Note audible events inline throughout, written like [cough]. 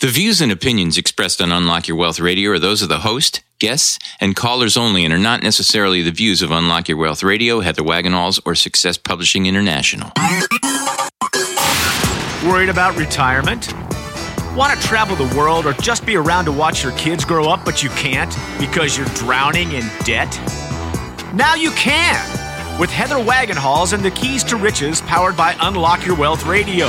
The views and opinions expressed on Unlock Your Wealth Radio are those of the host, guests, and callers only and are not necessarily the views of Unlock Your Wealth Radio, Heather Wagenhals, or Success Publishing International. Worried about retirement? Want to travel the world or just be around to watch your kids grow up, but you can't because you're drowning in debt? Now you can! With Heather Wagenhals and the Keys to Riches powered by Unlock Your Wealth Radio.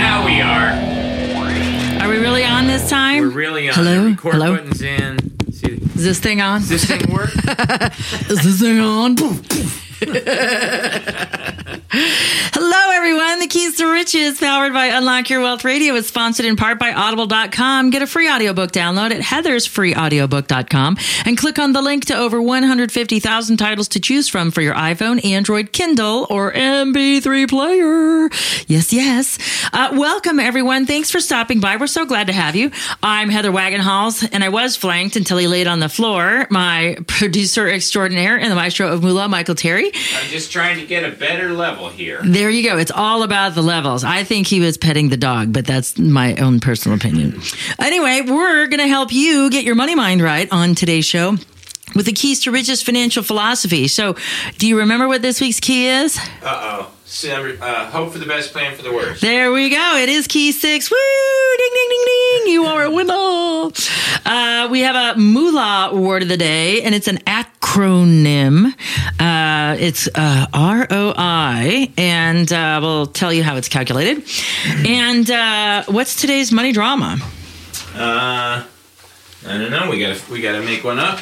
Now we are. Are we really on this time? We're really on. Hello? Record Hello? button's in. See, Is this thing on? does this thing work? [laughs] Is this thing on? [laughs] Hello, everyone. The Keys to Riches, powered by Unlock Your Wealth Radio, is sponsored in part by Audible.com. Get a free audiobook download at heathersfreeaudiobook.com and click on the link to over 150,000 titles to choose from for your iPhone, Android, Kindle, or MP3 player. Yes, yes. Uh, welcome, everyone. Thanks for stopping by. We're so glad to have you. I'm Heather Wagenhals, and I was flanked until he laid on the floor. My producer extraordinaire and the maestro of Moolah, Michael Terry. I'm just trying to get a better level here. There you go. It's all about the levels. I think he was petting the dog, but that's my own personal opinion. Anyway, we're going to help you get your money mind right on today's show with the keys to riches financial philosophy. So, do you remember what this week's key is? Uh oh. Uh, hope for the best, plan for the worst. There we go. It is key six. Woo! Ding, ding, ding, ding. You are a winner. Uh, we have a moolah word of the day, and it's an acronym. Uh, it's uh, ROI, and uh, we'll tell you how it's calculated. And uh, what's today's money drama? Uh, I don't know. We gotta we gotta make one up.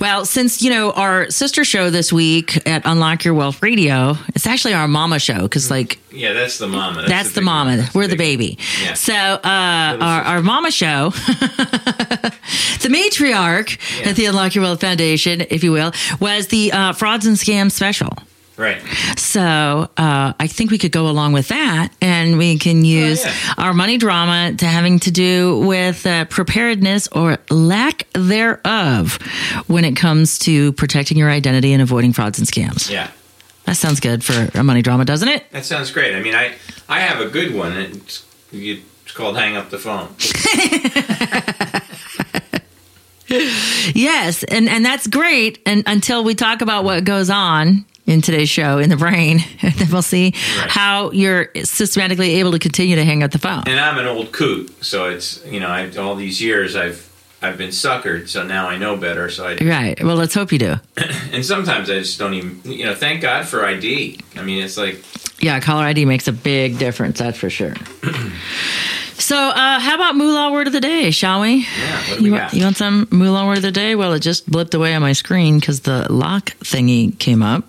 Well, since you know our sister show this week at Unlock Your Wealth Radio, it's actually our mama show because like Yeah, that's the mama. That's, the, big mama. That's We're the big- baby. Yeah. So uh, our, our mama show, [laughs] the matriarch Yeah. at the Unlock Your Wealth Foundation, if you will, was the uh, frauds and scams special. Right. So uh, I think we could go along with that, and we can use yeah. our money drama to having to do with uh, preparedness or lack thereof when it comes to protecting your identity and avoiding frauds and scams. Yeah. That sounds good for a money drama, doesn't it? That sounds great. I mean, I I have a good one. It's, it's called "Hang Up the Phone." [laughs] Yes, and and that's great. And until we talk about what goes on in today's show in the brain, [laughs] then we'll see Right. how you're systematically able to continue to hang up the phone. And I'm an old coot, so it's you know I, all these years I've I've been suckered, so now I know better. So I Right. Well, let's hope you do. [coughs] and sometimes I just don't even you know thank God for ID. I mean, it's like Yeah, caller ID makes a big difference. That's for sure. [clears throat] So, uh, how about moolah word of the day, shall we? yeah. What do we You got? want, you want some moolah word of the day? Well, it just blipped away on my screen because the lock thingy came up.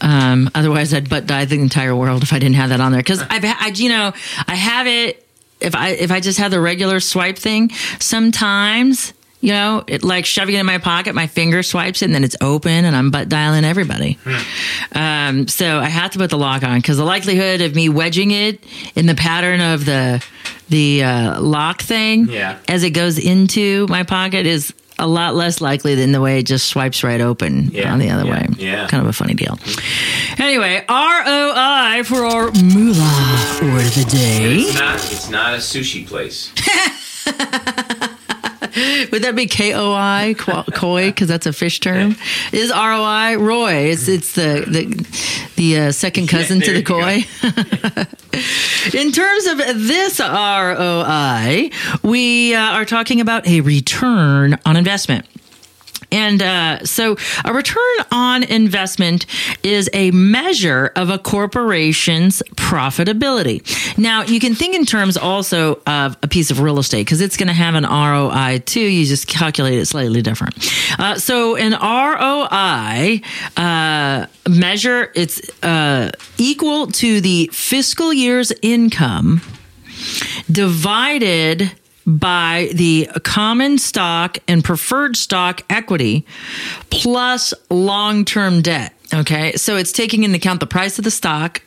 Um, otherwise, I'd butt die the entire world if I didn't have that on there. Because [laughs] I've, I, you know, I have it. If I if I just had the regular swipe thing, sometimes you know, it like shoving it in my pocket, my finger swipes it, and then it's open, and I'm butt dialing everybody. Um, so I have to put the lock on because the likelihood of me wedging it in the pattern of the the uh, lock thing Yeah. as it goes into my pocket is a lot less likely than the way it just swipes right open Yeah, on the other yeah, way. yeah. Kind of a funny deal. Anyway, ROI for our moolah word of the day. It's not. It's not a sushi place. [laughs] Would that be K O I koi because that's a fish term? Is R O I Roy? It's it's the the the uh, second cousin Yeah, to the koi. [laughs] In terms of this R O I, we uh, are talking about a return on investment. And uh, so a return on investment is a measure of a corporation's profitability. Now, you can think in terms also of a piece of real estate because it's going to have an ROI too. You just calculate it slightly different. Uh, so an ROI uh, measure, it's uh, equal to the fiscal year's income divided by the common stock and preferred stock equity plus long term debt. Okay. So it's taking into account the price of the stock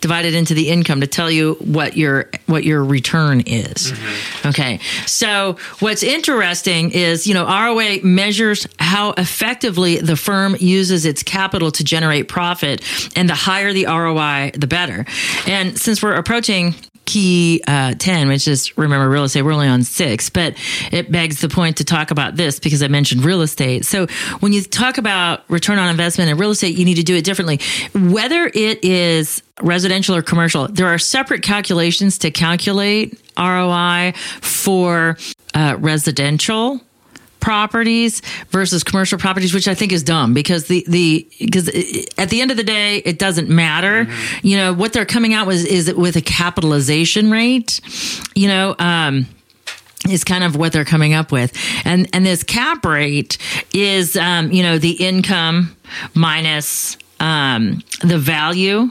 divided into the income to tell you what your what your return is. Mm-hmm. Okay. So what's interesting is, you know, ROA measures how effectively the firm uses its capital to generate profit and the higher the ROI the better. And since we're approaching key uh, 10 which is remember real estate we're only on six but it begs the point to talk about this because i mentioned real estate. So when you talk about return on investment in real estate you need to do it differently. Whether it is residential or commercial there are separate calculations to calculate roi for uh, residential properties versus commercial properties, which I think is dumb because the the because at the end of the day, it doesn't matter. You know what they're coming out with is with a capitalization rate. You know. Um, is kind of what they're coming up with, and and this cap rate is um, you know the income minus um, the value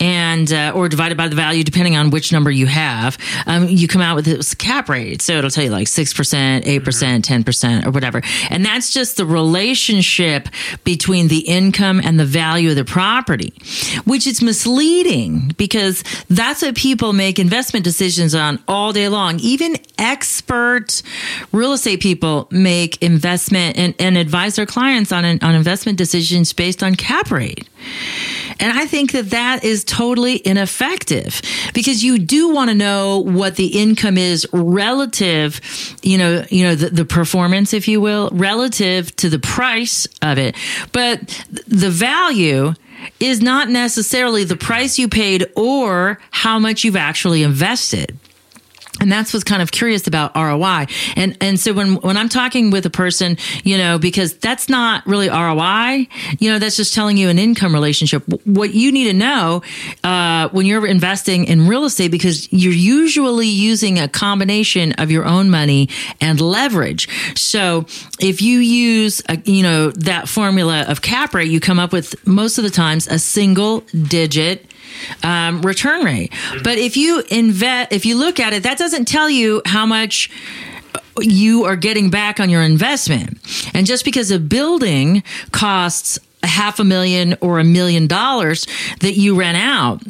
and uh, or divided by the value depending on which number you have um, you come out with this cap rate. So it'll tell you like 6% 8% 10% or whatever. And that's just the relationship between the income and the value of the property which is misleading because that's what people make investment decisions on all day long. Even expert real estate people make investment and, and advise their clients on, on investment decisions based on cap rate and I think that that is totally ineffective because you do want to know what the income is relative, you know, you know, the, the performance, if you will, relative to the price of it. But the value is not necessarily the price you paid or how much you've actually invested. And that's what's kind of curious about ROI. And and so when when I'm talking with a person, you know, because that's not really ROI, you know, that's just telling you an income relationship. What you need to know uh, when you're investing in real estate, because you're usually using a combination of your own money and leverage. So if you use, a, you know, that formula of cap rate, you come up with most of the times a single digit um, return rate. But if you invest, if you look at it, that doesn't tell you how much you are getting back on your investment. And just because a building costs half a million or a million dollars that you rent out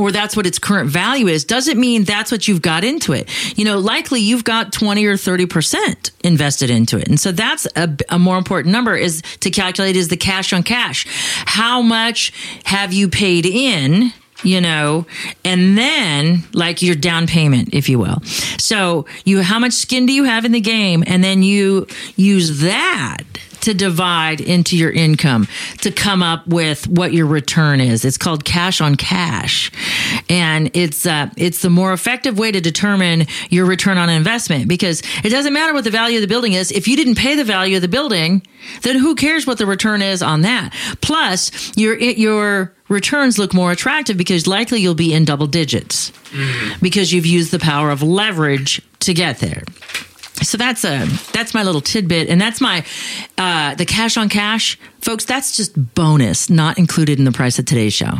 or that's what its current value is doesn't mean that's what you've got into it. You know, likely you've got 20 or 30% invested into it. And so that's a, a, more important number is to calculate is the cash on cash. How much have you paid in? You know, and then like your down payment, if you will. So you, how much skin do you have in the game? And then you use that to divide into your income to come up with what your return is. It's called cash on cash, and it's uh, it's the more effective way to determine your return on investment because it doesn't matter what the value of the building is. If you didn't pay the value of the building, then who cares what the return is on that? Plus, your your returns look more attractive because likely you'll be in double digits because you've used the power of leverage to get there so that's a that's my little tidbit and that's my uh the cash on cash folks that's just bonus not included in the price of today's show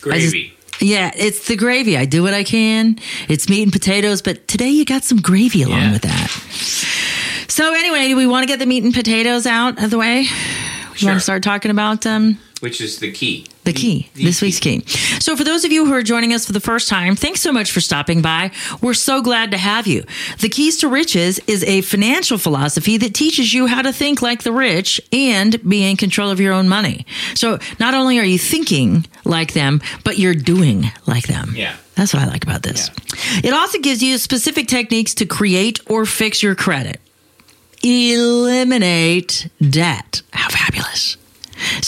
Gravy. yeah it's the gravy i do what i can it's meat and potatoes but today you got some gravy along Yeah. with that so anyway do we want to get the meat and potatoes out of the way we Sure. want to start talking about um Which is the key. The key, The- this week's key. So, for those of you who are joining us for the first time, thanks so much for stopping by. We're so glad to have you. The Keys to Riches is a financial philosophy that teaches you how to think like the rich and be in control of your own money. So, not only are you thinking like them, but you're doing like them. Yeah. That's what I like about this. It also gives you specific techniques to create or fix your credit, eliminate debt. How fabulous.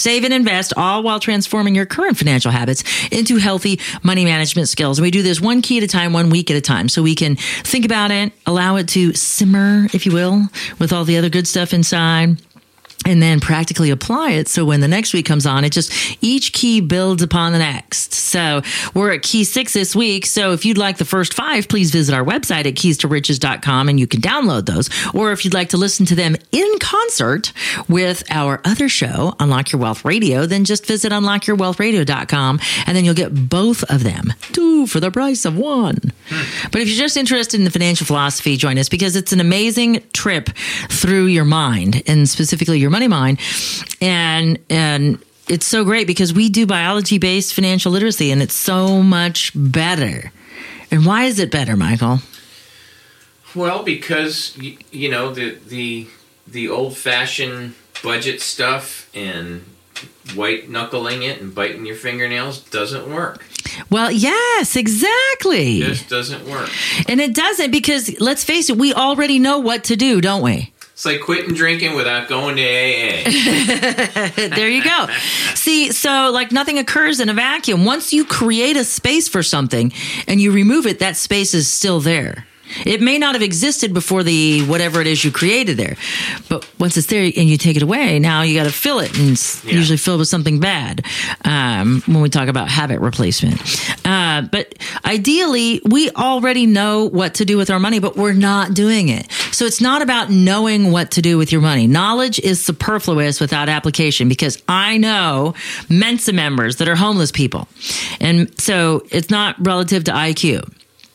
Save and invest all while transforming your current financial habits into healthy money management skills. And we do this one key at a time, one week at a time. So we can think about it, allow it to simmer, if you will, with all the other good stuff inside and then practically apply it. So when the next week comes on, it just each key builds upon the next. So we're at key six this week. So if you'd like the first five, please visit our website at keys to riches.com and you can download those. Or if you'd like to listen to them in concert with our other show, Unlock Your Wealth Radio, then just visit unlockyourwealthradio.com and then you'll get both of them. Two for the price of one. But if you're just interested in the financial philosophy, join us because it's an amazing trip through your mind and specifically your money mind. And, and, it's so great because we do biology based financial literacy and it's so much better. And why is it better, Michael? Well, because you know the the the old fashioned budget stuff and white knuckling it and biting your fingernails doesn't work. Well, yes, exactly. Just doesn't work. And it doesn't because let's face it, we already know what to do, don't we? It's like quitting drinking without going to AA. [laughs] there you go. See, so like nothing occurs in a vacuum. Once you create a space for something and you remove it, that space is still there. It may not have existed before the whatever it is you created there, but once it's there and you take it away, now you got to fill it, and it's Yeah. usually filled with something bad. Um, when we talk about habit replacement, uh, but ideally, we already know what to do with our money, but we're not doing it. So it's not about knowing what to do with your money. Knowledge is superfluous without application because I know Mensa members that are homeless people, and so it's not relative to IQ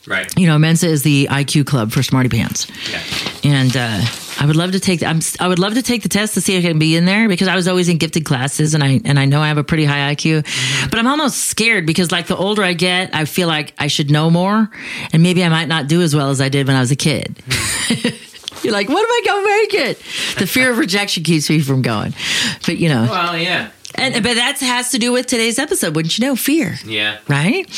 right. you know, Mensa is the IQ club for smarty pants, Yeah. and uh, I would love to take. I'm, I would love to take the test to see if I can be in there because I was always in gifted classes, and I and I know I have a pretty high IQ, but I'm almost scared because like the older I get, I feel like I should know more, and maybe I might not do as well as I did when I was a kid. [laughs] You're like, what am I gonna make it? The fear of rejection keeps me from going, but you know, Well, yeah. And but that has to do with today's episode, wouldn't you know? Fear Yeah. right?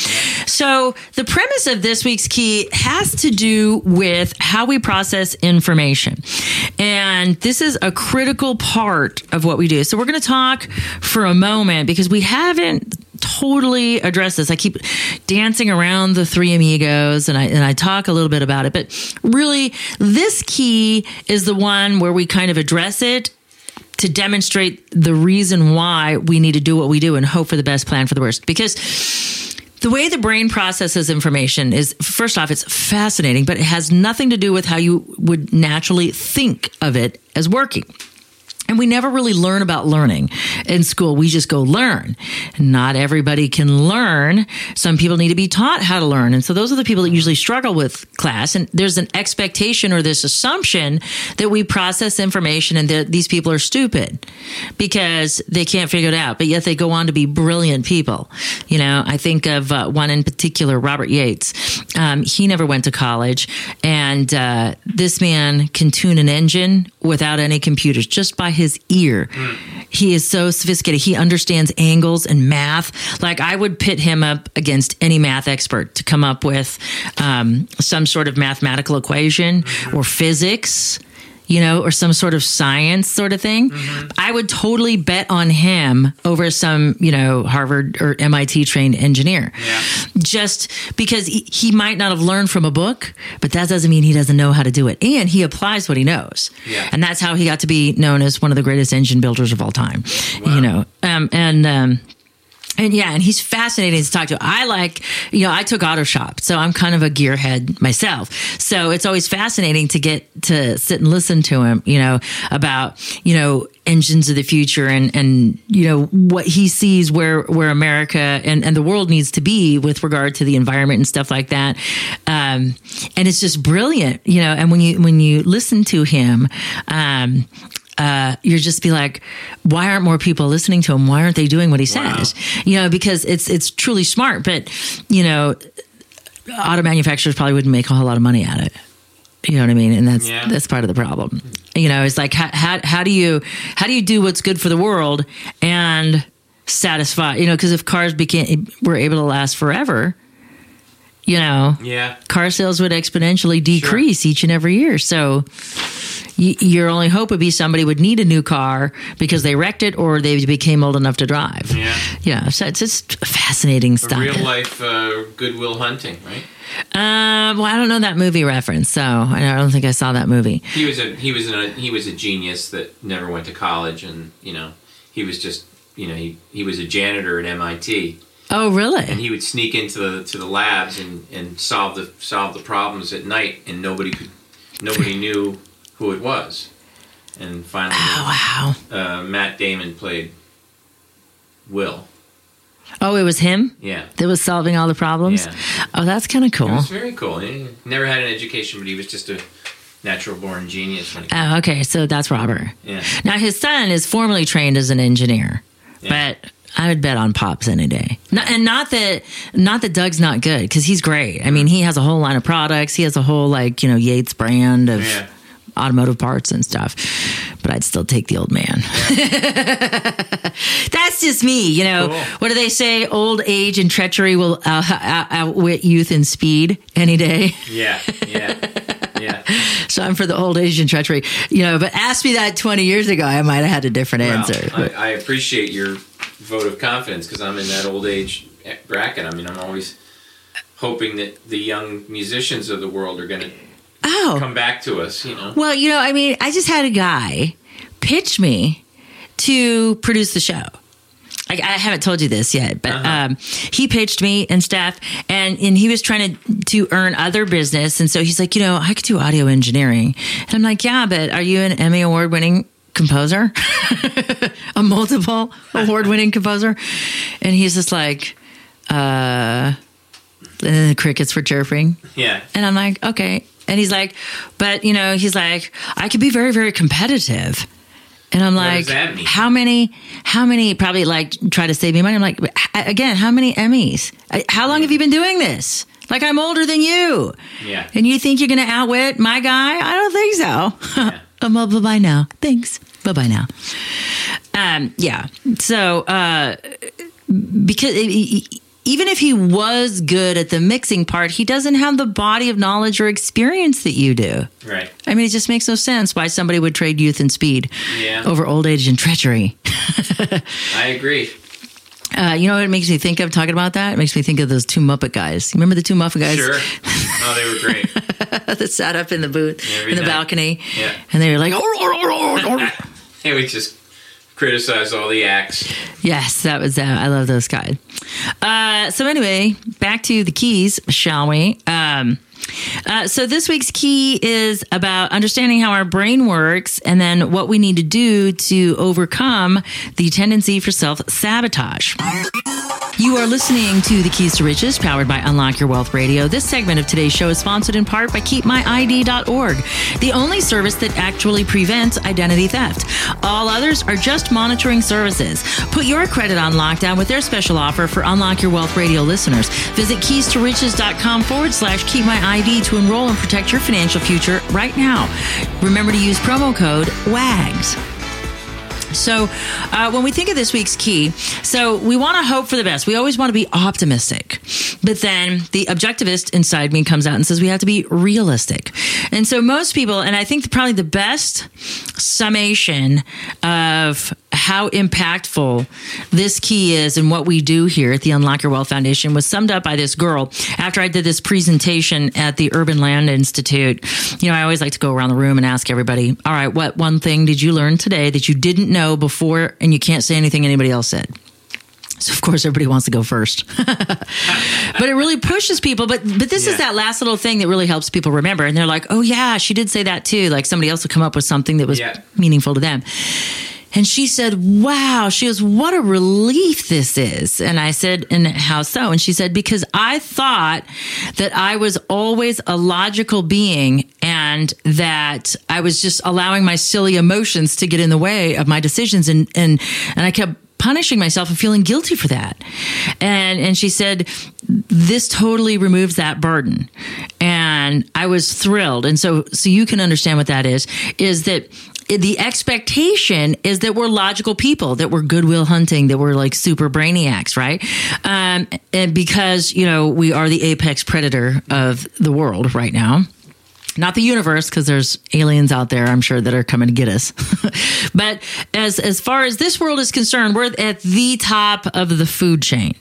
So, the premise of this week's key has to do with how we process information. And this is a critical part of what we do. So, we're going to talk for a moment because we haven't totally addressed this. I keep dancing around the three amigos and I and I talk a little bit about it, but really this key is the one where we kind of address it to demonstrate the reason why we need to do what we do and hope for the best plan for the worst. Because the way the brain processes information is, first off, it's fascinating, but it has nothing to do with how you would naturally think of it as working. And we never really learn about learning in school. We just go learn. Not everybody can learn. Some people need to be taught how to learn. And so those are the people that usually struggle with class. And there's an expectation or this assumption that we process information and that these people are stupid because they can't figure it out. But yet they go on to be brilliant people. You know, I think of uh, one in particular, Robert Yates. Um, he never went to college. And uh, this man can tune an engine without any computers, just by his ear. He is so sophisticated. He understands angles and math. Like I would pit him up against any math expert to come up with um, some sort of mathematical equation or physics. You know, or some sort of science sort of thing. I would totally bet on him over some, you know, Harvard or MIT trained engineer. Yeah. Just because he, he might not have learned from a book, but that doesn't mean he doesn't know how to do it. And he applies what he knows. Yeah. And that's how he got to be known as one of the greatest engine builders of all time. You know, um, and, um, and yeah, and he's fascinating to talk to. I like, you know, I took auto shop, so I'm kind of a gearhead myself. So it's always fascinating to get to sit and listen to him, you know, about, you know, engines of the future and, and, you know, what he sees where, where America and, and the world needs to be with regard to the environment and stuff like that. Um, and it's just brilliant, you know, and when you, when you listen to him, um, uh, you're just be like, why aren't more people listening to him? Why aren't they doing what he says? You know, because it's it's truly smart, but you know, auto manufacturers probably wouldn't make a whole lot of money at it. You know what I mean? And that's Yeah. that's part of the problem. You know, it's like how, how how do you how do you do what's good for the world and satisfy? You know, because if cars became were able to last forever, you know, Yeah. car sales would exponentially decrease each and every year. So y- your only hope would be somebody would need a new car because they wrecked it or they became old enough to drive. Yeah. Yeah, so it's just fascinating stuff. real life uh, Goodwill Hunting, right? Um, well, I don't know that movie reference, so I don't think I saw that movie. He was a he was a he was a genius that never went to college, and you know he was just you know he, he was a janitor at MIT, Oh, really? and he would sneak into the to the labs and, and solve the solve the problems at night, and nobody could nobody [laughs] knew who it was, and finally Oh, wow. uh, Matt Damon played Will. Oh, it was him Yeah. that was solving all the problems? Yeah. Oh, that's kind of cool. was very cool. He never had an education, but he was just a natural born genius. Oh, okay, so that's Robert. yeah. Now, his son is formally trained as an engineer, Yeah. but I would bet on Pops any day. Not, and not that, not that Doug's not good because he's great. I mean, he has a whole line of products. He has a whole like you know Yates brand of Yeah. automotive parts and stuff. But I'd still take the old man. [laughs] That's just me, you know. Cool. What do they say? Old age and treachery will uh, out- outwit youth and speed any day. Yeah. Yeah. Yeah. So I'm for the old age and treachery, you know. But ask me that 20 years ago, I might have had a different Well, answer. I, I appreciate your vote of confidence because I'm in that old age bracket. I mean, I'm always hoping that the young musicians of the world are going to oh, come back to us. You know. Well, you know, I mean, I just had a guy pitch me to produce the show. I, I haven't told you this yet, but Uh-huh. um, he pitched me and stuff, and and he was trying to to earn other business, and so he's like, you know, I could do audio engineering, and I'm like, yeah, but are you an Emmy award winning composer, [laughs] a multiple award winning composer? And he's just like, uh, and then the crickets were chirping. Yeah. And I'm like, okay. And he's like, but you know, he's like, I could be very, very competitive. And I'm like, how many, how many probably like try to save me money? I'm like, again, how many Emmys? How long have you been doing this? Like I'm older than you. Yeah. And you think you're going to outwit my guy? I don't think so. [laughs] I'm well, bye bye now. Thanks. Bye bye now. Um, yeah. So, uh, because e- e- even if he was good at the mixing part, he doesn't have the body of knowledge or experience that you do. Right. I mean, it just makes no sense why somebody would trade youth and speed Yeah. over old age and treachery. [laughs] I agree. Uh, you know what it makes me think of talking about that? It makes me think of those two Muppet guys. Remember the two Muppet guys Sure. Oh, they were great. [laughs] that sat up in the booth, Every in the night. balcony, Yeah. and they were like, "Oh, "Or, or, or, or, or." They would just criticize all the acts. Yes, that was. Uh, I love those guys. Uh, so anyway, back to the keys, shall we? Um, uh, so this week's key is about understanding how our brain works, and then what we need to do to overcome the tendency for self sabotage. You are listening to The Keys to Riches, powered by Unlock Your Wealth Radio. This segment of today's show is sponsored in part by KeepMyID.org, the only service that actually prevents identity theft. All others are just monitoring services. Put your credit on lockdown with their special offer for Unlock Your Wealth Radio listeners. Visit keystoriches.com forward slash keep my ID to enroll and protect your financial future right now. Remember to use promo code WAGS. So, uh, when we think of this week's key, so we want to hope for the best. We always want to be optimistic. But then the objectivist inside me comes out and says we have to be realistic. And so, most people, and I think probably the best summation of how impactful this key is and what we do here at the Unlock Your Wealth Foundation was summed up by this girl after I did this presentation at the Urban Land Institute. You know, I always like to go around the room and ask everybody, all right, what one thing did you learn today that you didn't know before and you can't say anything anybody else said? So of course everybody wants to go first. [laughs] but it really pushes people. But but this is that last little thing that really helps people remember. And they're like, oh yeah, she did say that too. Like somebody else will come up with something that was Yeah. meaningful to them. And she said, Wow. She goes, What a relief this is. And I said, And how so? And she said, Because I thought that I was always a logical being and that I was just allowing my silly emotions to get in the way of my decisions. And, and, and I kept punishing myself and feeling guilty for that. And and she said this totally removes that burden. And I was thrilled. And so so you can understand what that is is that the expectation is that we're logical people, that we're goodwill hunting, that we're like super brainiacs, right? Um, and because, you know, we are the apex predator of the world right now not the universe because there's aliens out there i'm sure that are coming to get us. [laughs] But as as far as this world is concerned we're at the top of the food chain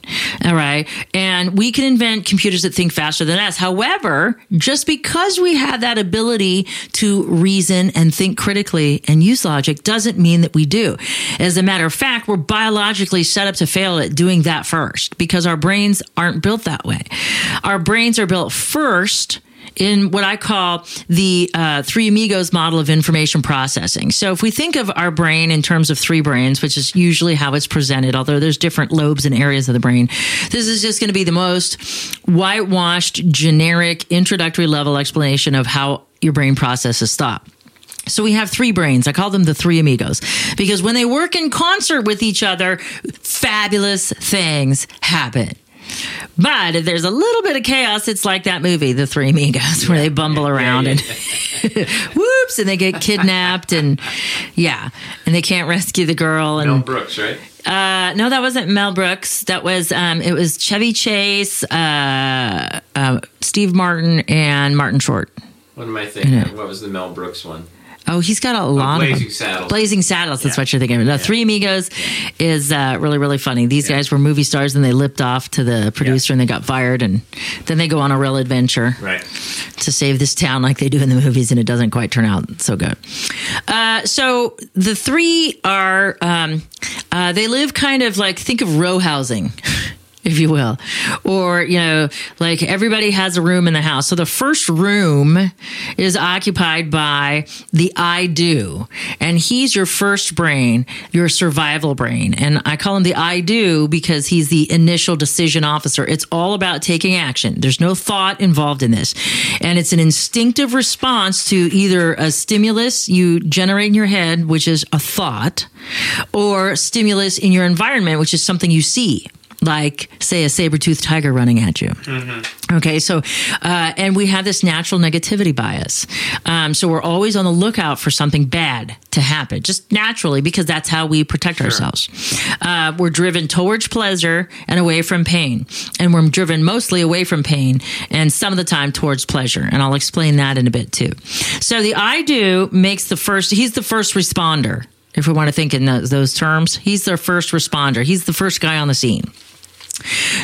all right? And we can invent computers that think faster than us. However just because we have that ability to reason and think critically and use logic doesn't mean that we do. As a matter of fact we're biologically set up to fail at doing that first because our brains aren't built that way. Our brains are built first in what I call the uh, three amigos model of information processing. So if we think of our brain in terms of three brains, which is usually how it's presented, although there's different lobes and areas of the brain, this is just going to be the most whitewashed, generic, introductory level explanation of how your brain processes thought. So we have three brains. I call them the three amigos because when they work in concert with each other, fabulous things happen. But if there's a little bit of chaos, it's like that movie, The Three Amigos, where they bumble around and [laughs] whoops, and they get kidnapped, and yeah, and they can't rescue the girl. And Mel Brooks, right? uh, no, that wasn't Mel Brooks. That was um, it was Chevy Chase, uh, uh, Steve Martin, and Martin Short. What am I thinking? What was the Mel Brooks one? Oh, he's got a lot Blazing of Saddles. Blazing Saddles. That's Yeah. what you're thinking. of. The Three Amigos is uh, really, really funny. These guys were movie stars and they lipped off to the producer and they got fired, and then they go on a real adventure Right. to save this town like they do in the movies, and it doesn't quite turn out so good. Uh, so the three are um, uh, they live kind of like think of row housing. If you will, or you know, like everybody has a room in the house. So the first room is occupied by the I do, and he's your first brain, your survival brain. And I call him the I do because he's the initial decision officer. It's all about taking action. There's no thought involved in this. And it's an instinctive response to either a stimulus you generate in your head, which is a thought, or stimulus in your environment, which is something you see. Like, say, a saber toothed tiger running at you. Okay, so, uh, and we have this natural negativity bias. Um, so we're always on the lookout for something bad to happen, just naturally, because that's how we protect ourselves. Uh, we're driven towards pleasure and away from pain. And we're driven mostly away from pain and some of the time towards pleasure. And I'll explain that in a bit too. So the I do makes the first, he's the first responder. If we want to think in those, those terms, he's the first responder. He's the first guy on the scene.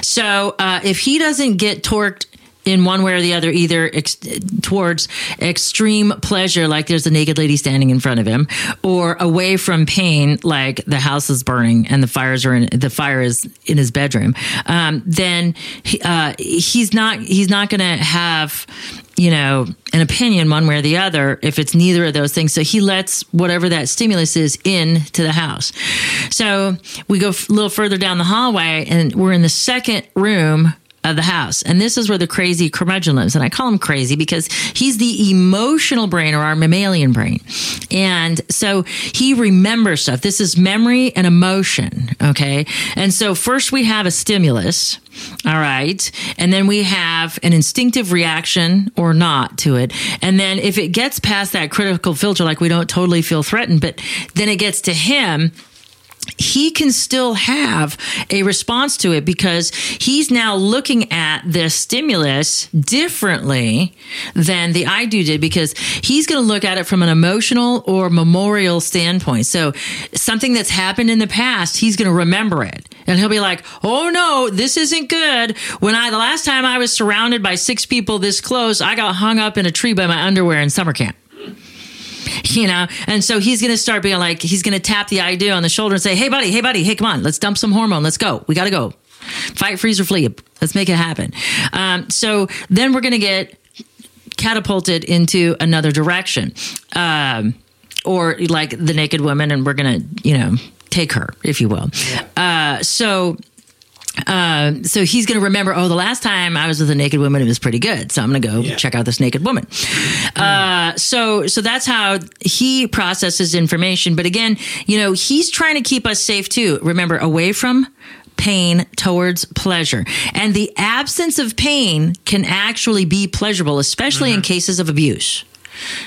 So uh, if he doesn't get torqued in one way or the other, either ex- towards extreme pleasure, like there's a naked lady standing in front of him, or away from pain, like the house is burning and the fires are in the fire is in his bedroom, um, then he, uh, he's not he's not going to have you know an opinion one way or the other if it's neither of those things. So he lets whatever that stimulus is in to the house. So we go a little further down the hallway, and we're in the second room of the house. And this is where the crazy curmudgeon lives. And I call him crazy because he's the emotional brain or our mammalian brain. And so he remembers stuff. This is memory and emotion. Okay. And so first we have a stimulus. All right. And then we have an instinctive reaction or not to it. And then if it gets past that critical filter, like we don't totally feel threatened, but then it gets to him, he can still have a response to it because he's now looking at the stimulus differently than the I do did because he's going to look at it from an emotional or memorial standpoint. So something that's happened in the past, he's going to remember it and he'll be like, Oh no, this isn't good. When I, the last time I was surrounded by six people this close, I got hung up in a tree by my underwear in summer camp [laughs] you know? And so he's going to start being like he's going to tap the idea on the shoulder and say hey buddy hey buddy hey come on let's dump some hormone let's go we got to go. Fight freeze or flee let's make it happen. Um, so then we're going to get catapulted into another direction um, or like the naked woman and we're going to you know take her if you will. Uh, so uh, so he's going to remember, oh, the last time I was with a naked woman, it was pretty good. So I'm going to go Yeah. check out this naked woman. Uh, so, so that's how he processes information. But again, you know, he's trying to keep us safe too. Remember, away from pain towards pleasure. And the absence of pain can actually be pleasurable, especially in cases of abuse.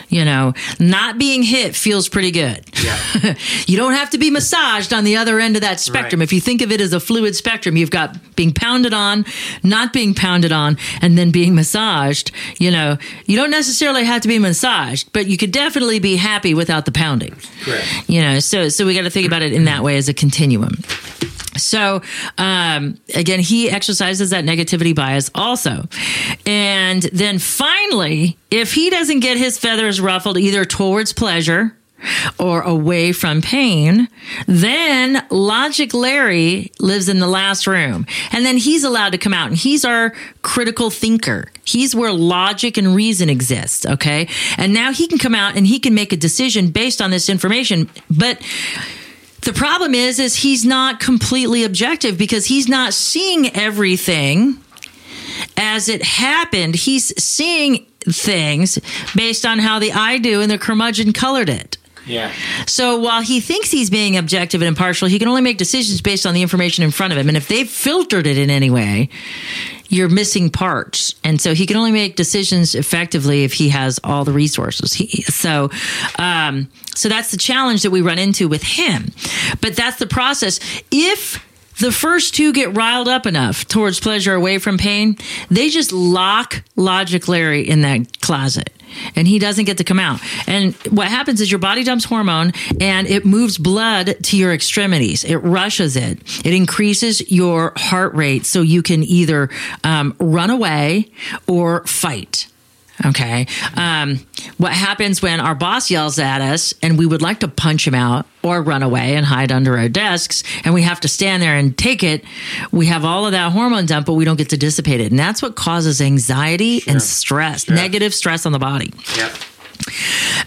You know, not being hit feels pretty good. Yeah. [laughs] you don't have to be massaged on the other end of that spectrum. Right. If you think of it as a fluid spectrum, you've got being pounded on, not being pounded on, and then being massaged. You know, you don't necessarily have to be massaged, but you could definitely be happy without the pounding. Correct. You know, so so we got to think about it in that way as a continuum. So um, again, he exercises that negativity bias also, and then finally, if he doesn't get his feathers ruffled either towards pleasure or away from pain, then Logic Larry lives in the last room. And then he's allowed to come out and he's our critical thinker. He's where logic and reason exist. Okay. And now he can come out and he can make a decision based on this information. But the problem is, is he's not completely objective because he's not seeing everything as it happened. He's seeing things based on how the I do and the curmudgeon colored it. Yeah. So while he thinks he's being objective and impartial, he can only make decisions based on the information in front of him. And if they've filtered it in any way, you're missing parts. And so he can only make decisions effectively if he has all the resources. He, so, um, so that's the challenge that we run into with him. But that's the process. If the first two get riled up enough towards pleasure away from pain, they just lock Logic Larry in that closet and he doesn't get to come out. And what happens is your body dumps hormone and it moves blood to your extremities. It rushes it. It increases your heart rate so you can either um, run away or fight. Okay. Um, what happens when our boss yells at us and we would like to punch him out or run away and hide under our desks and we have to stand there and take it? We have all of that hormone dump, but we don't get to dissipate it. And that's what causes anxiety and stress, negative stress on the body. Yep.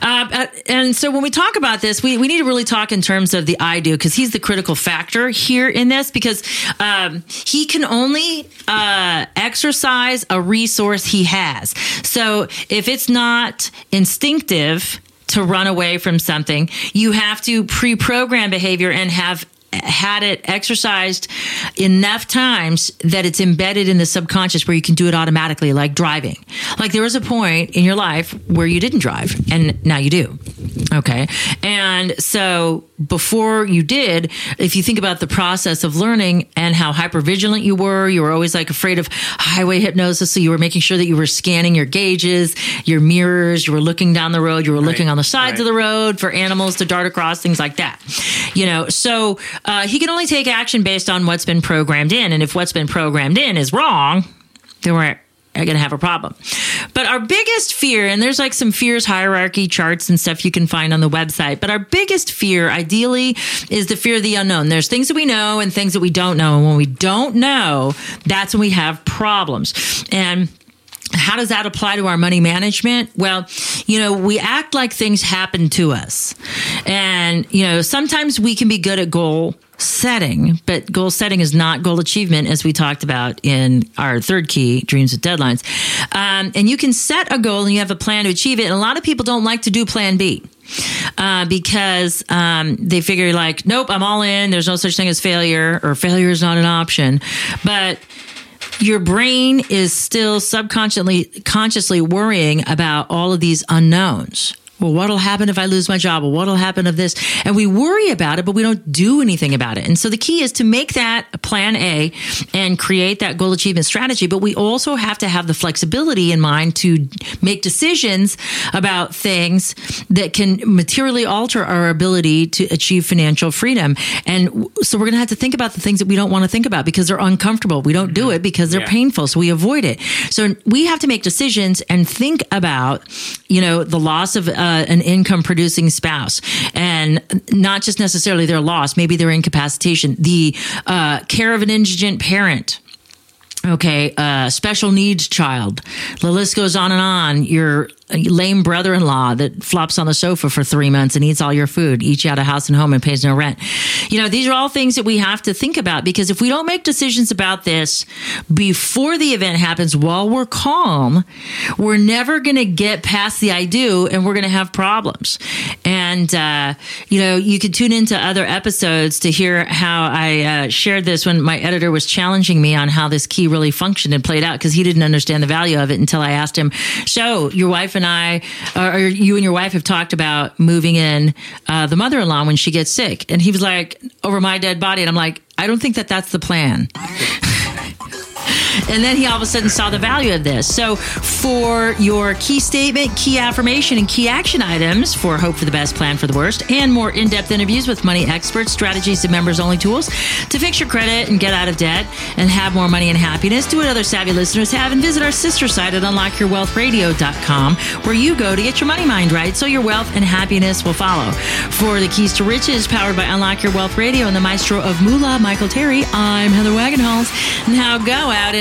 Uh, and so when we talk about this, we, we need to really talk in terms of the I do because he's the critical factor here in this because um, he can only uh, exercise a resource he has. So if it's not instinctive, to run away from something, you have to pre program behavior and have had it exercised enough times that it's embedded in the subconscious where you can do it automatically, like driving. Like there was a point in your life where you didn't drive and now you do. Okay. And so before you did, if you think about the process of learning and how hyper vigilant you were, you were always like afraid of highway hypnosis. So you were making sure that you were scanning your gauges, your mirrors, you were looking down the road, you were looking on the sides right. of the road for animals to dart across, things like that. You know, so uh, he can only take action based on what's been programmed in. And if what's been programmed in is wrong, then we're going to have a problem. But our biggest fear, and there's like some fears hierarchy charts and stuff you can find on the website, but our biggest fear, ideally, is the fear of the unknown. There's things that we know and things that we don't know. And when we don't know, that's when we have problems. And how does that apply to our money management? Well, you know, we act like things happen to us. And, you know, sometimes we can be good at goal setting, but goal setting is not goal achievement, as we talked about in our third key, dreams with deadlines. Um, and you can set a goal and you have a plan to achieve it. And a lot of people don't like to do plan B. Uh, because um, they figure like, nope, I'm all in. There's no such thing as failure, or failure is not an option. But your brain is still subconsciously consciously worrying about all of these unknowns. Well, what'll happen if I lose my job? Well, what'll happen if this? And we worry about it, but we don't do anything about it. And so the key is to make that plan A and create that goal achievement strategy. But we also have to have the flexibility in mind to make decisions about things that can materially alter our ability to achieve financial freedom. And so we're going to have to think about the things that we don't want to think about because they're uncomfortable. We don't do it because they're Yeah. painful. So we avoid it. So we have to make decisions and think about, you know, the loss of uh, an income producing spouse and not just necessarily their loss, maybe their incapacitation, the uh, care of an indigent parent. Okay, uh, special needs child. The list goes on and on. Your lame brother in law that flops on the sofa for three months and eats all your food, eats you out of house and home and pays no rent. You know, these are all things that we have to think about because if we don't make decisions about this before the event happens while we're calm, we're never going to get past the I do and we're going to have problems. And, uh, you know, you could tune into other episodes to hear how I uh, shared this when my editor was challenging me on how this key really functioned and played out because he didn't understand the value of it until I asked him, So, your wife and and I, or you and your wife, have talked about moving in uh, the mother-in-law when she gets sick." And he was like, "Over my dead body," and I'm like, "I don't think that that's the plan." [laughs] And then he all of a sudden saw the value of this. So, for your key statement, key affirmation, and key action items for Hope for the Best, Plan for the Worst, and more in depth interviews with money experts, strategies, and members only tools to fix your credit and get out of debt and have more money and happiness, do what other savvy listeners have and visit our sister site at unlockyourwealthradio.com where you go to get your money mind right so your wealth and happiness will follow. For the Keys to Riches, powered by Unlock Your Wealth Radio and the maestro of Moolah, Michael Terry, I'm Heather Wagenhals. Now go out and